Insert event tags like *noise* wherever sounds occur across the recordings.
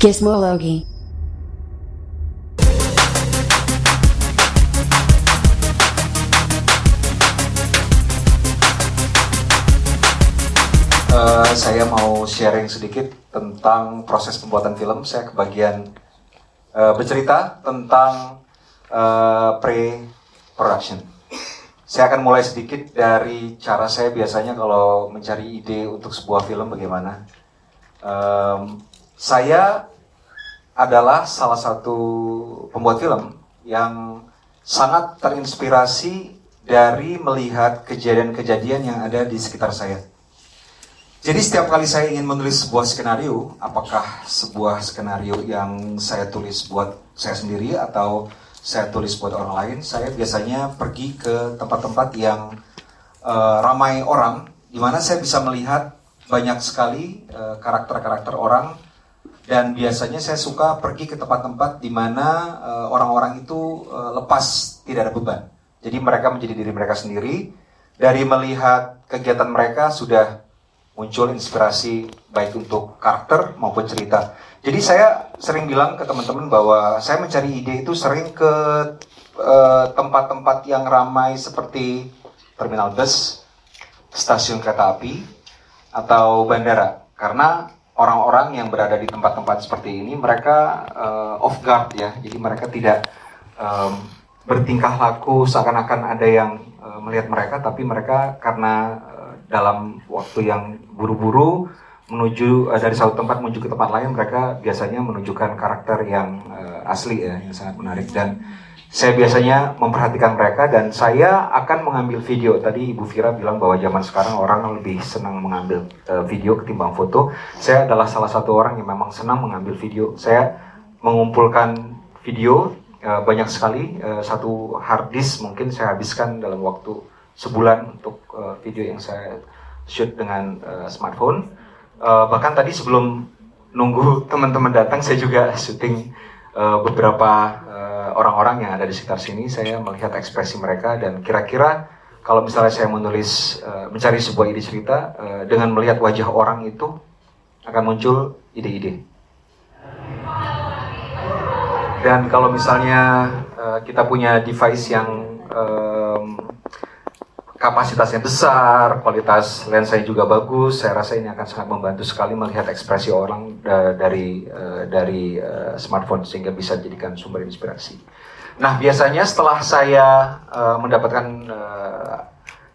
Gizmology. Uh, saya mau sharing sedikit tentang proses pembuatan film. Saya kebagian uh, bercerita tentang uh, pre-production. Saya akan mulai sedikit dari cara saya biasanya kalau mencari ide untuk sebuah film bagaimana. Um, saya adalah salah satu pembuat film yang sangat terinspirasi dari melihat kejadian-kejadian yang ada di sekitar saya. Jadi setiap kali saya ingin menulis sebuah skenario, apakah sebuah skenario yang saya tulis buat saya sendiri atau saya tulis buat orang lain, saya biasanya pergi ke tempat-tempat yang uh, ramai orang, di mana saya bisa melihat banyak sekali eh, karakter-karakter uh, orang dan biasanya saya suka pergi ke tempat-tempat di mana uh, orang-orang itu uh, lepas tidak ada beban. Jadi mereka menjadi diri mereka sendiri. Dari melihat kegiatan mereka sudah muncul inspirasi baik untuk karakter maupun cerita. Jadi saya sering bilang ke teman-teman bahwa saya mencari ide itu sering ke eh, tempat-tempat uh, yang ramai seperti terminal bus, stasiun kereta api, atau bandara. Karena orang-orang yang berada di tempat-tempat seperti ini mereka uh, off guard ya, jadi mereka tidak um, bertingkah laku seakan-akan ada yang uh, melihat mereka, tapi mereka karena dalam waktu yang buru-buru menuju uh, dari satu tempat menuju ke tempat lain mereka biasanya menunjukkan karakter yang uh, asli ya yang sangat menarik. Dan saya biasanya memperhatikan mereka dan saya akan mengambil video. Tadi Ibu Vira bilang bahwa zaman sekarang orang lebih senang mengambil uh, video ketimbang foto. Saya adalah salah satu orang yang memang senang mengambil video. Saya mengumpulkan video uh, banyak sekali, uh, satu hard disk mungkin saya habiskan dalam waktu sebulan untuk video yang saya shoot dengan smartphone. Bahkan tadi sebelum nunggu *laughs* teman-teman datang, saya juga syuting uh, beberapa orang-orang uh, yang ada di sekitar sini. Saya melihat ekspresi mereka dan kira-kira kalau misalnya saya menulis, uh, mencari sebuah ide cerita dengan melihat wajah orang itu akan muncul ide-ide. Dan kalau misalnya kita punya device yang kapasitasnya besar, kualitas lensanya juga bagus. Saya rasa ini akan sangat membantu sekali melihat ekspresi orang uh, dari uh, dari uh, smartphone sehingga bisa dijadikan sumber inspirasi. Nah, biasanya setelah saya mendapatkan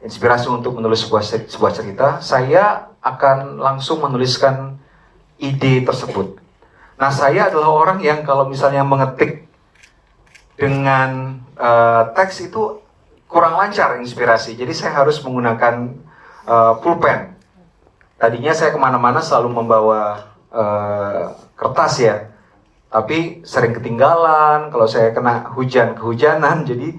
inspirasi untuk menulis sebuah sebuah cerita, saya akan langsung menuliskan ide tersebut. Nah, saya adalah orang yang kalau misalnya mengetik dengan uh, teks itu kurang lancar inspirasi. Jadi saya harus menggunakan uh, pulpen. Tadinya saya ke mana-mana selalu membawa uh, kertas ya, tapi sering ketinggalan. Kalau saya kena hujan kehujanan, *laughs* jadi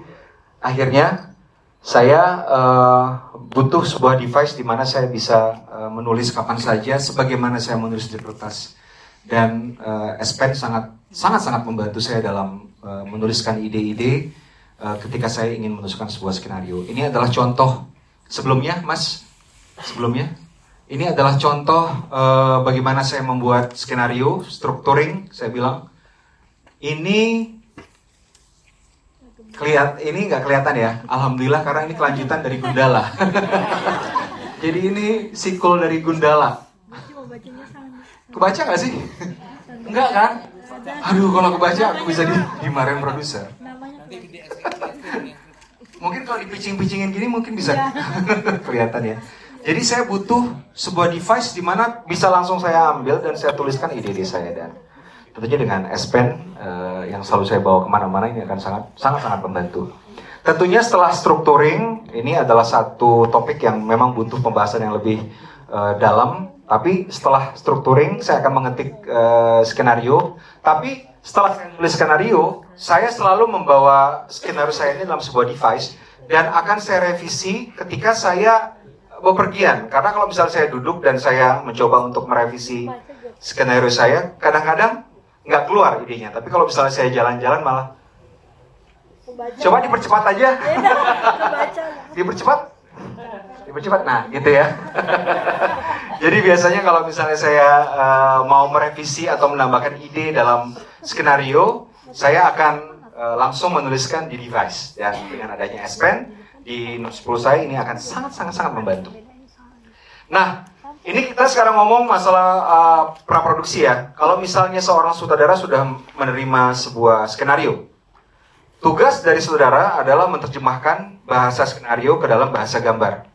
akhirnya saya uh, butuh sebuah device di mana saya bisa uh, menulis kapan saja, sebagaimana saya menulis di kertas. Dan uh, S Pen sangat sangat sangat membantu saya dalam uh, menuliskan ide-ide Eh, ketika saya ingin menuliskan sebuah skenario. Ini adalah contoh sebelumnya, Mas. Sebelumnya, ini adalah contoh uh, bagaimana saya membuat skenario, structuring. Saya bilang ini kelihat ini nggak kelihatan ya. Alhamdulillah karena ini kelanjutan dari Gundala. *laughs* Jadi ini sikul dari Gundala. Kebaca nggak sih? Enggak kan? Aduh, kalau kebaca aku bisa dimarahin produser. Mungkin kalau dipicing-picingin gini mungkin bisa ya. *laughs* kelihatan ya. Jadi saya butuh sebuah device di mana bisa langsung saya ambil dan saya tuliskan ide-ide saya dan tentunya dengan S Pen uh, yang selalu saya bawa ke mana-mana ini akan sangat sangat sangat membantu. Tentunya setelah structuring ini adalah satu topik yang memang butuh pembahasan yang lebih uh, dalam. Tapi setelah structuring saya akan mengetik uh, skenario. Tapi setelah saya tulis skenario, saya selalu membawa skenario saya ini dalam sebuah device dan akan saya revisi ketika saya bepergian. Karena kalau misalnya saya duduk dan saya mencoba untuk merevisi skenario saya, kadang-kadang nggak keluar idenya. Tapi kalau misalnya saya jalan-jalan malah Coba dipercepat aja. *laughs* Dipercepat. Dipercepat. Nah, gitu ya. *laughs* Jadi biasanya kalau misalnya saya uh, mau merevisi atau menambahkan ide dalam skenario, saya akan uh, langsung menuliskan di device dan dengan adanya S Pen di Note 10 saya ini akan sangat sangat sangat membantu. Nah, ini kita sekarang ngomong masalah uh, praproduksi ya. Kalau misalnya seorang sutradara sudah menerima sebuah skenario, tugas dari saudara adalah menerjemahkan bahasa skenario ke dalam bahasa gambar.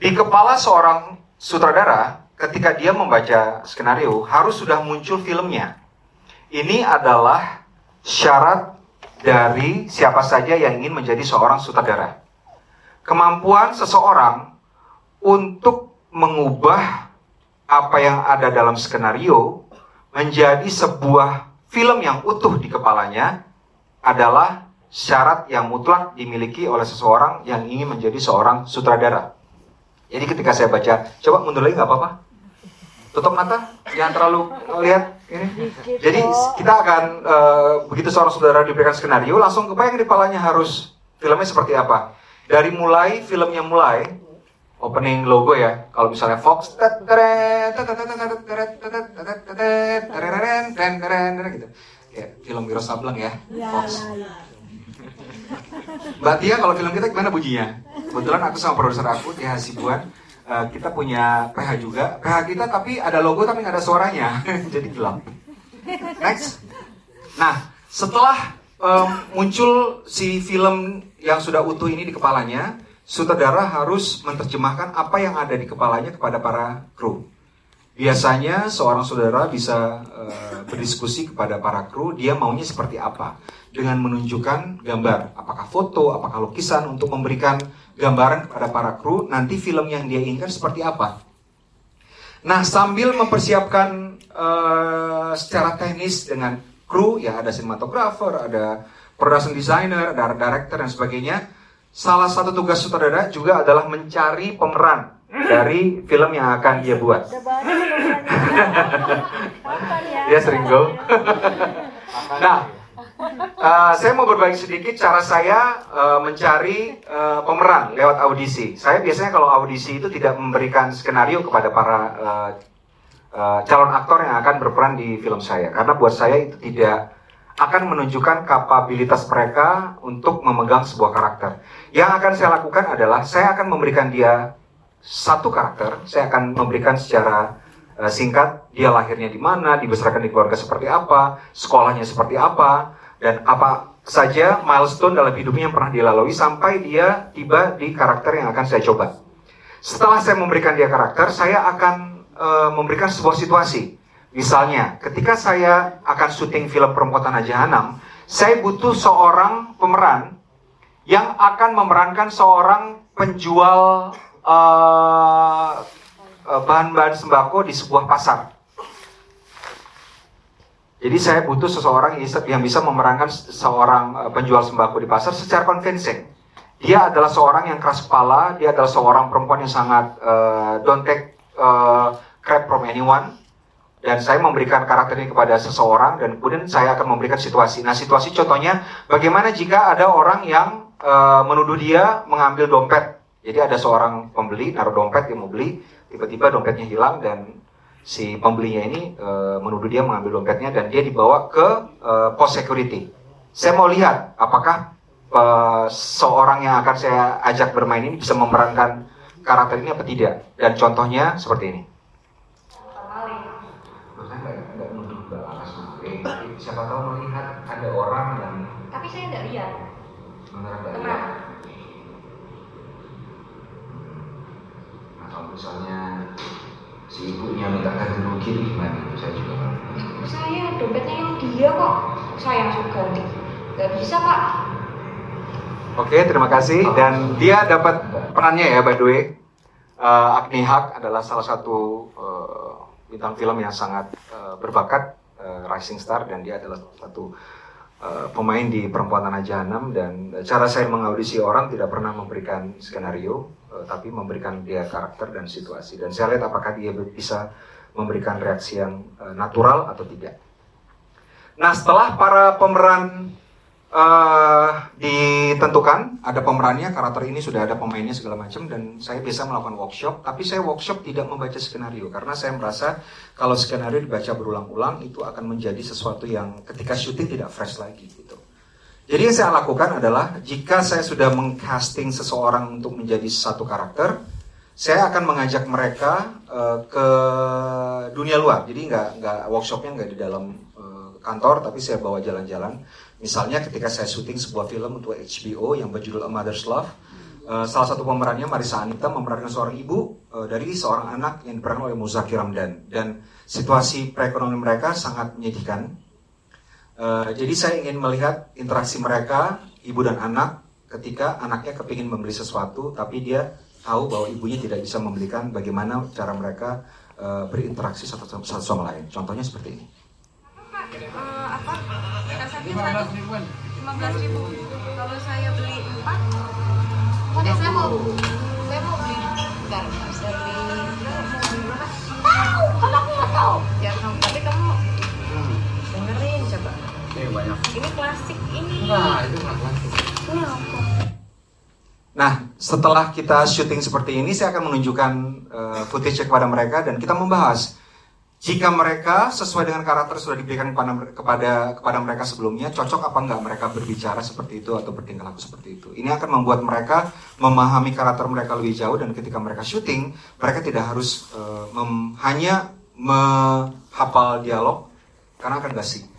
Di kepala seorang sutradara ketika dia membaca skenario harus sudah muncul filmnya. Ini adalah syarat dari siapa saja yang ingin menjadi seorang sutradara. Kemampuan seseorang untuk mengubah apa yang ada dalam skenario menjadi sebuah film yang utuh di kepalanya adalah syarat yang mutlak dimiliki oleh seseorang yang ingin menjadi seorang sutradara. Jadi ketika saya baca, coba mundur lagi nggak apa-apa. Tutup mata, jangan terlalu lihat ini. Jadi kita akan uh, begitu seorang saudara diberikan skenario, langsung kebayang di kepalanya harus filmnya seperti apa. Dari mulai filmnya mulai, opening logo ya. Kalau misalnya Fox, gitu. Ya, film Wiro Sableng ya, Fox. Mbak Tia, kalau film kita gimana bunyinya? Kebetulan aku sama produser aku, Tia Hasibuan, uh, kita punya PH juga. PH kita tapi ada logo tapi nggak ada suaranya, *laughs* jadi gelap. Next. Nah, setelah um, muncul si film yang sudah utuh ini di kepalanya, sutradara harus menerjemahkan apa yang ada di kepalanya kepada para kru. Biasanya seorang saudara bisa uh, berdiskusi kepada para kru, dia maunya seperti apa dengan menunjukkan gambar, apakah foto, apakah lukisan untuk memberikan gambaran kepada para kru nanti film yang dia inginkan seperti apa. Nah sambil mempersiapkan uh, secara teknis dengan kru, ya ada sinematografer, ada production designer, ada director dan sebagainya. Salah satu tugas sutradara juga adalah mencari pemeran dari film yang akan dia buat. *laughs* dia sering go. nah, uh, saya mau berbagi sedikit cara saya uh, mencari uh, pemeran lewat audisi. Saya biasanya kalau audisi itu tidak memberikan skenario kepada para uh, uh, calon aktor yang akan berperan di film saya, karena buat saya itu tidak akan menunjukkan kapabilitas mereka untuk memegang sebuah karakter. Yang akan saya lakukan adalah saya akan memberikan dia satu karakter, saya akan memberikan secara singkat dia lahirnya di mana, dibesarkan di keluarga seperti apa, sekolahnya seperti apa, dan apa saja milestone dalam hidupnya yang pernah dilalui sampai dia tiba di karakter yang akan saya coba. Setelah saya memberikan dia karakter, saya akan uh, memberikan sebuah situasi. Misalnya, ketika saya akan syuting film Perempuan Tanah Jahanam, saya butuh seorang pemeran yang akan memerankan seorang penjual Eh, eh, bahan-bahan uh, sembako di sebuah pasar. Jadi saya butuh seseorang yang bisa memerankan seorang uh, penjual sembako di pasar secara convincing. Dia adalah seorang yang keras kepala, dia adalah seorang perempuan yang sangat uh, don't take uh, crap from anyone. Dan saya memberikan karakter ini kepada seseorang dan kemudian saya akan memberikan situasi. Nah situasi contohnya bagaimana jika ada orang yang uh, menuduh dia mengambil dompet jadi ada seorang pembeli naruh dompet yang mau beli, tiba-tiba dompetnya hilang dan si pembelinya ini e, menuduh dia mengambil dompetnya dan dia dibawa ke e, pos security. Saya mau lihat apakah e, seorang yang akan saya ajak bermain ini bisa memerankan karakter ini apa tidak. Dan contohnya seperti ini. Siapa tahu melihat ada orang yang. Tapi saya tidak lihat. Benar kalau misalnya ibunya minta ganti rugi gimana itu saya juga kan saya dompetnya yang dia kok saya langsung ganti nggak bisa pak Oke, terima kasih. Dan dia dapat perannya ya, by the way. Uh, Agni Hak adalah salah satu uh, bintang film yang sangat uh, berbakat, uh, rising star, dan dia adalah satu uh, pemain di Perempuan Tanah Jahanam. Dan cara saya mengaudisi orang tidak pernah memberikan skenario, tapi memberikan dia karakter dan situasi. Dan saya lihat apakah dia bisa memberikan reaksi yang uh, natural atau tidak. Nah, setelah para pemeran eh, ditentukan, ada pemerannya, karakter ini sudah ada pemainnya segala macam dan saya biasa melakukan workshop, tapi saya workshop tidak membaca skenario karena saya merasa kalau skenario dibaca berulang-ulang itu akan menjadi sesuatu yang ketika syuting tidak fresh lagi gitu. Jadi yang saya lakukan adalah jika saya sudah mengcasting seseorang untuk menjadi satu karakter, saya akan mengajak mereka uh, ke dunia luar. Jadi nggak nggak workshopnya nggak di dalam uh, kantor, tapi saya bawa jalan-jalan. Misalnya ketika saya syuting sebuah film untuk HBO yang berjudul A Mother's Love, uh, salah satu pemerannya Marisa Anita memerankan seorang ibu uh, dari seorang anak yang diperankan oleh Muzaki Ramdan dan situasi perekonomian mereka sangat menyedihkan Uh, jadi saya ingin melihat interaksi mereka, ibu dan anak, ketika anaknya kepingin membeli sesuatu, tapi dia tahu bahwa ibunya tidak bisa membelikan, bagaimana cara mereka uh, berinteraksi satu, satu sama lain. Contohnya seperti ini. Uh, apa? Kasarnya 15 ribu. Kalau saya beli 4, Oke, saya mau saya mau beli bentar, saya beli? Tahu, kalau aku nggak tahu. ya tapi kamu. Ini banyak. Ini klasik ini. Nah, itu nggak klasik. Ini apa? Nah, setelah kita syuting seperti ini, saya akan menunjukkan uh, footage kepada mereka dan kita membahas jika mereka sesuai dengan karakter sudah diberikan kepada kepada kepada mereka sebelumnya, cocok apa enggak mereka berbicara seperti itu atau bertingkah laku seperti itu. Ini akan membuat mereka memahami karakter mereka lebih jauh dan ketika mereka syuting, mereka tidak harus uh, mem- hanya menghafal dialog karena akan gasi.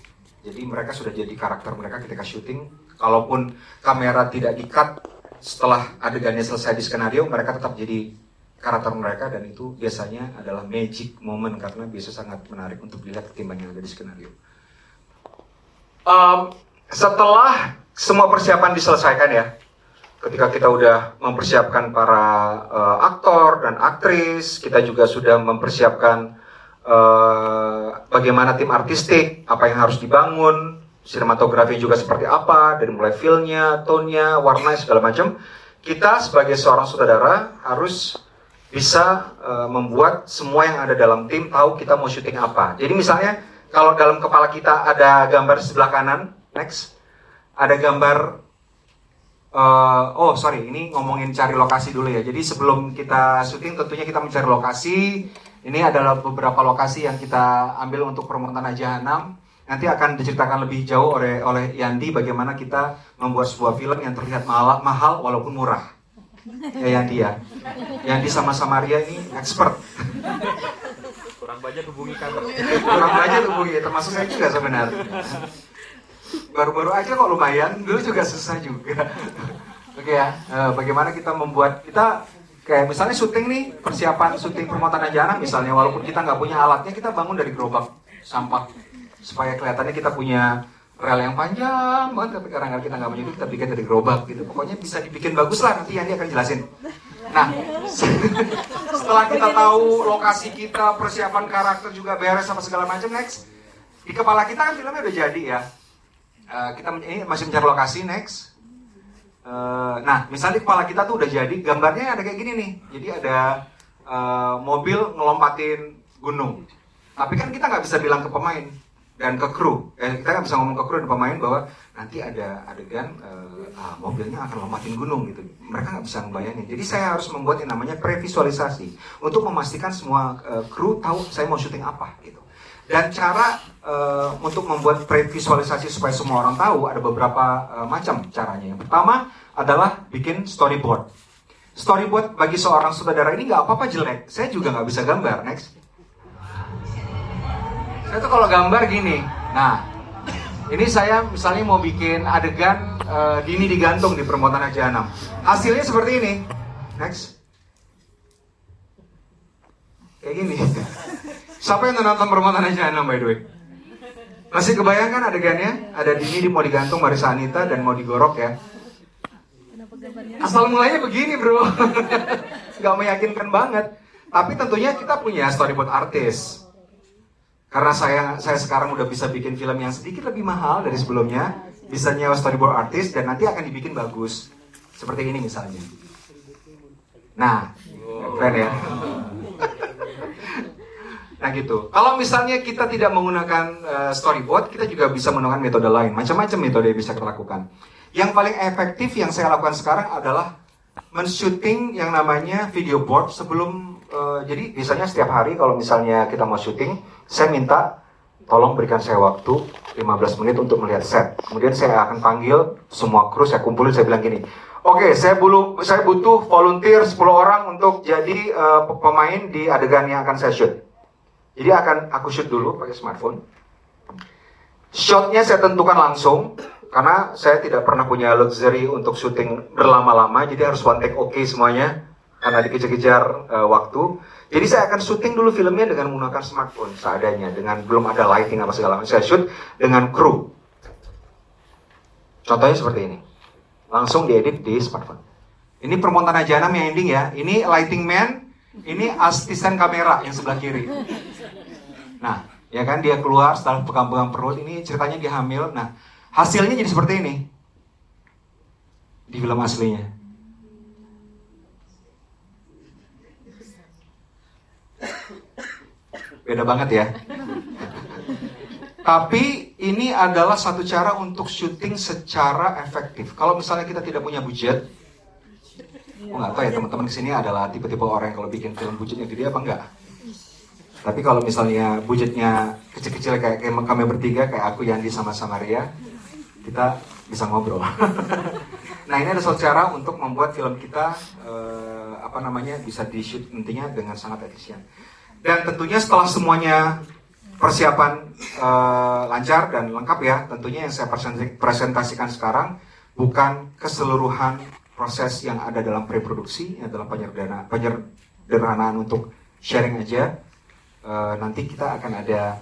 Jadi mereka sudah jadi karakter mereka ketika syuting. Kalaupun kamera tidak di-cut setelah adegannya selesai di skenario, mereka tetap jadi karakter mereka dan itu biasanya adalah magic moment karena biasa sangat menarik untuk dilihat ketimbang yang ada di skenario. Um, setelah semua persiapan diselesaikan ya, ketika kita udah mempersiapkan para uh, aktor dan aktris, kita juga sudah mempersiapkan uh, bagaimana tim artistik, apa yang harus dibangun, sinematografi juga seperti apa, dari mulai feel-nya, tone-nya, warna segala macam. Kita sebagai seorang sutradara harus bisa uh, membuat semua yang ada dalam tim tahu kita mau syuting apa. Jadi misalnya kalau dalam kepala kita ada gambar sebelah kanan, next, ada gambar Uh, oh sorry, ini ngomongin cari lokasi dulu ya. Jadi sebelum kita syuting tentunya kita mencari lokasi. Ini adalah beberapa lokasi yang kita ambil untuk permontana Jahanam. Nanti akan diceritakan lebih jauh oleh oleh Yandi bagaimana kita membuat sebuah film yang terlihat mahal, mahal walaupun murah. Ya Yandi ya. Yandi sama Samaria ini expert. Kurang budget hubungi kami. Kurang Bu, ya, termasuk saya juga sebenarnya. Baru-baru aja kok lumayan, dulu juga susah juga. Oke ya, eh, bagaimana kita membuat kita kayak misalnya syuting nih persiapan syuting permontana Jahanam misalnya walaupun kita nggak punya alatnya kita bangun dari gerobak sampah. Supaya kelihatannya kita punya rel yang panjang banget tapi karena kita nggak punya itu kita bikin dari gerobak gitu. Pokoknya bisa dibikin bagus lah nanti Yandi akan jelasin. Nah *laughs* setelah kita tahu lokasi kita persiapan karakter juga beres sama segala macam next. Di kepala kita kan filmnya udah jadi ya. Eh, kita masih mencari lokasi next Eh, nah misalnya kepala kita tuh udah jadi gambarnya ada kayak gini nih. Jadi ada eh, mobil ngelompatin gunung. Tapi kan kita nggak bisa bilang ke pemain dan ke kru. Eh, kita nggak bisa ngomong ke kru dan pemain bahwa nanti ada adegan eh, ah, mobilnya akan lompatin gunung gitu. Mereka nggak bisa ngebayangin. Jadi saya harus membuat yang namanya previsualisasi untuk memastikan semua eh, kru tahu saya mau syuting apa gitu dan cara eh, untuk membuat previsualisasi supaya semua orang tahu ada beberapa eh, macam caranya. Yang pertama adalah bikin storyboard. Storyboard bagi seorang sutradara ini nggak apa-apa jelek. Saya juga nggak bisa gambar. Next. Saya tuh kalau gambar gini. Nah, ini saya misalnya mau bikin adegan eh, Dini digantung di permontana Jahanam. Hasilnya seperti ini. Next. Kayak gini. Siapa yang nonton permontana Jahanam by the way? Masih kebayangkan adegannya? Ada Dini di mau digantung Marisa Anita dan mau digorok ya. Asal mulanya begini bro. *laughs* Gak meyakinkan banget. Tapi tentunya kita punya storyboard artis. Karena saya saya sekarang udah bisa bikin film yang sedikit lebih mahal dari sebelumnya, bisa nyewa storyboard artis dan nanti akan dibikin bagus. Seperti ini misalnya. Nah, keren ya. Nah gitu. Kalau misalnya kita tidak menggunakan eh, storyboard, kita juga bisa menggunakan metode lain. Macam-macam metode yang bisa kita lakukan. Yang paling efektif yang saya lakukan sekarang adalah men-shooting yang namanya video board sebelum eh, jadi biasanya setiap hari kalau misalnya kita mau syuting, saya minta tolong berikan saya waktu 15 menit untuk melihat set. Kemudian saya akan panggil semua kru, saya kumpulin, saya bilang gini, Oke, saya bulu, saya butuh volunteer 10 orang untuk jadi eh, pemain di adegan yang akan saya shoot. Jadi akan aku shoot dulu pakai smartphone. Shotnya saya tentukan langsung karena saya tidak pernah punya luxury untuk syuting berlama-lama, jadi harus one take oke semuanya karena dikejar-kejar eh, waktu. Jadi saya akan syuting dulu filmnya dengan menggunakan smartphone seadanya, dengan belum ada lighting apa segala macam. Saya shoot dengan kru. Contohnya seperti ini langsung diedit di smartphone. Ini permontana Janam yang ending ya. Ini lighting man, ini asisten kamera yang sebelah kiri. Nah, ya kan dia keluar setelah pegang-pegang perut. Ini ceritanya dia hamil. Nah, hasilnya jadi seperti ini di film aslinya. Beda banget ya. Tapi ini adalah satu cara untuk syuting secara efektif. Kalau misalnya kita tidak punya budget, oh nggak tahu ya teman-teman ke sini adalah tipe-tipe orang yang kalau bikin film budgetnya gede apa enggak. Tapi kalau misalnya budgetnya kecil-kecil kayak, kayak kami bertiga, kayak aku Yandi sama Samaria, kita bisa ngobrol. *laughs* nah ini ada suatu cara untuk membuat film kita eh, apa namanya bisa di shoot nantinya dengan sangat efisien. Dan tentunya setelah semuanya persiapan uh, lancar dan lengkap ya. Tentunya yang saya presentasikan sekarang bukan keseluruhan proses yang ada dalam preproduksi, yang dalam penyederhana, penyederhanaan untuk sharing aja. Uh, nanti kita akan ada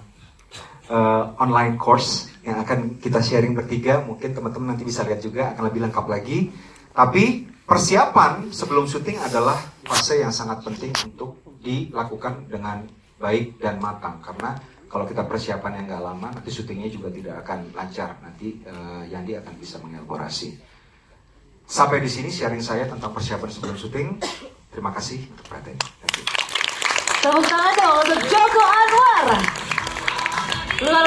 uh, online course yang akan kita sharing bertiga. Mungkin teman-teman nanti bisa lihat juga akan lebih lengkap lagi. Tapi persiapan sebelum syuting adalah fase yang sangat penting untuk dilakukan dengan baik dan matang karena kalau kita persiapan yang nggak lama, nanti syutingnya juga tidak akan lancar. Nanti uh, Yandi akan bisa mengelaborasi. Sampai di sini sharing saya tentang persiapan sebelum syuting. Terima kasih untuk perhatian. Tepuk tangan dong untuk Joko Anwar. Luar